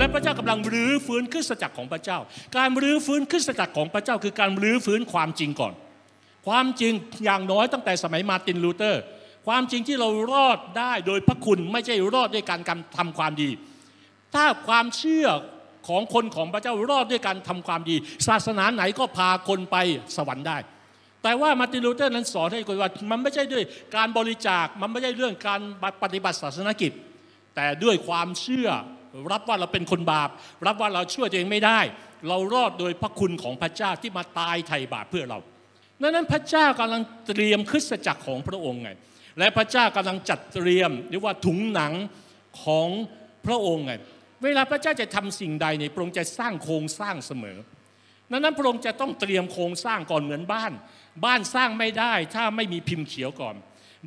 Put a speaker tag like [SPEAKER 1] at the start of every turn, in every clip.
[SPEAKER 1] และพระเจ้ากำลังรื้อฟื้นคริสตจักรของพระเจ้า การรื้อฟื้นคริสตจักรของพระเจ้า คือการรื้อฟื้นความจริงก่อน ความจริงอย่างน้อยตั้งแต่สมัยมาร์ตินลูเตอร์ ความจริงที่เรารอดได้โดยพระคุณไม่ใช่รอดด้วยการทำความดี ถ้าความเชื่อของคนของพระเจ้ารอดด้วยการทำความดี ศาสนาไหนก็พาคนไปสวรรค์ได้ แต่ว่ามาร์ตินลูเตอร์นั้นสอนให้คนว่ามันไม่ใช่ด้วยการบริจาคมันไม่ใช่เรื่องการปฏิบัติศาสนกิจ แต่ด้วยความเชื่อ รับว่าเราเป็นคนบาป รับว่าเราช่วยตัวเองไม่ได้ เรารอดโดยพระคุณของพระเจ้าที่มาตายไถ่บาปเพื่อเราดังนั้นพระเจ้ากำลังเตรียมคริสตจักรของพระองค์ไง และพระเจ้ากำลังจัดเตรียมเรียกว่าถุงหนังของพระองค์ไง เวลาพระเจ้าจะทำสิ่งใดเนี่ยพระองค์จะสร้างโครงสร้างเสมอดังนั้นพระองค์จะต้องเตรียมโครงสร้างก่อนเหมือนบ้าน บ้านสร้างไม่ได้ถ้าไม่มีพิมพ์เขียวก่อน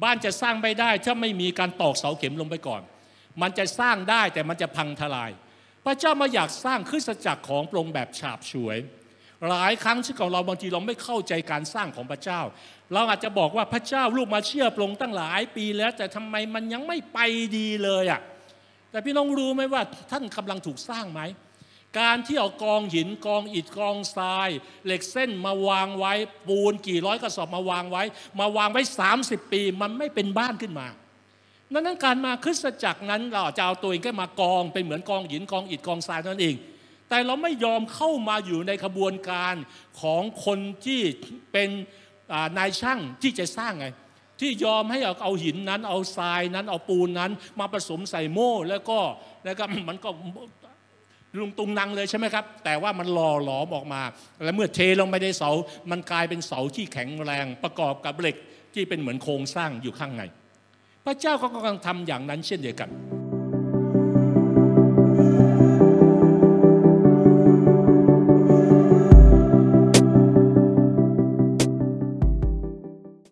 [SPEAKER 1] บ้านจะสร้างไม่ได้ถ้าไม่มีการตอกเสาเข็มลงไปก่อน มันจะสร้างได้แต่มันจะพังทลาย พระเจ้ามาอยากสร้างคริสตจักรของพระองค์แบบฉาบฉวย หลายครั้งที่ของเราบางทีเราไม่เข้าใจการสร้างของพระเจ้า เราอาจจะบอกว่าพระเจ้าลูกมาเชื่อพระองค์ตั้งหลายปีแล้ว แต่ทำไมมันยังไม่ไปดีเลยอะแต่พี่น้องรู้ไหมว่าท่านกำลังถูกสร้างไหมการที่เอากองหินกองอิฐกองทราย เหล็กเส้นมาวางไว้ ปูนกี่ร้อยกระสอบมาวางไว้ มาวางไว้ 30 ปี มันไม่เป็นบ้านขึ้นมา ดังนั้นการมาคริสตจักรนั้นเราจะเอาตัวเองแค่มากองเป็นเหมือนกองหินกองอิฐกองทรายนั่นเอง แต่เราไม่ยอมเข้ามาอยู่ในขบวนการของคนที่เป็นนายช่างที่จะสร้างไงที่ยอมให้เอาเอาหินนั้น เอาทรายนั้นเอาปูนนั้น มาผสมใส่โม่แล้วก็แล้วก็มันก็ลุงตุงนังเลยใช่ไหมครับ แต่ว่ามันหล่อหลอมออกมา แล้วเมื่อเทลงไปในเสา มันกลายเป็นเสาที่แข็งแรงประกอบกับเหล็กที่เป็นเหมือนโครงสร้างอยู่ข้างใน พระเจ้าก็กำลังทำอย่างนั้นเช่นเดียวกัน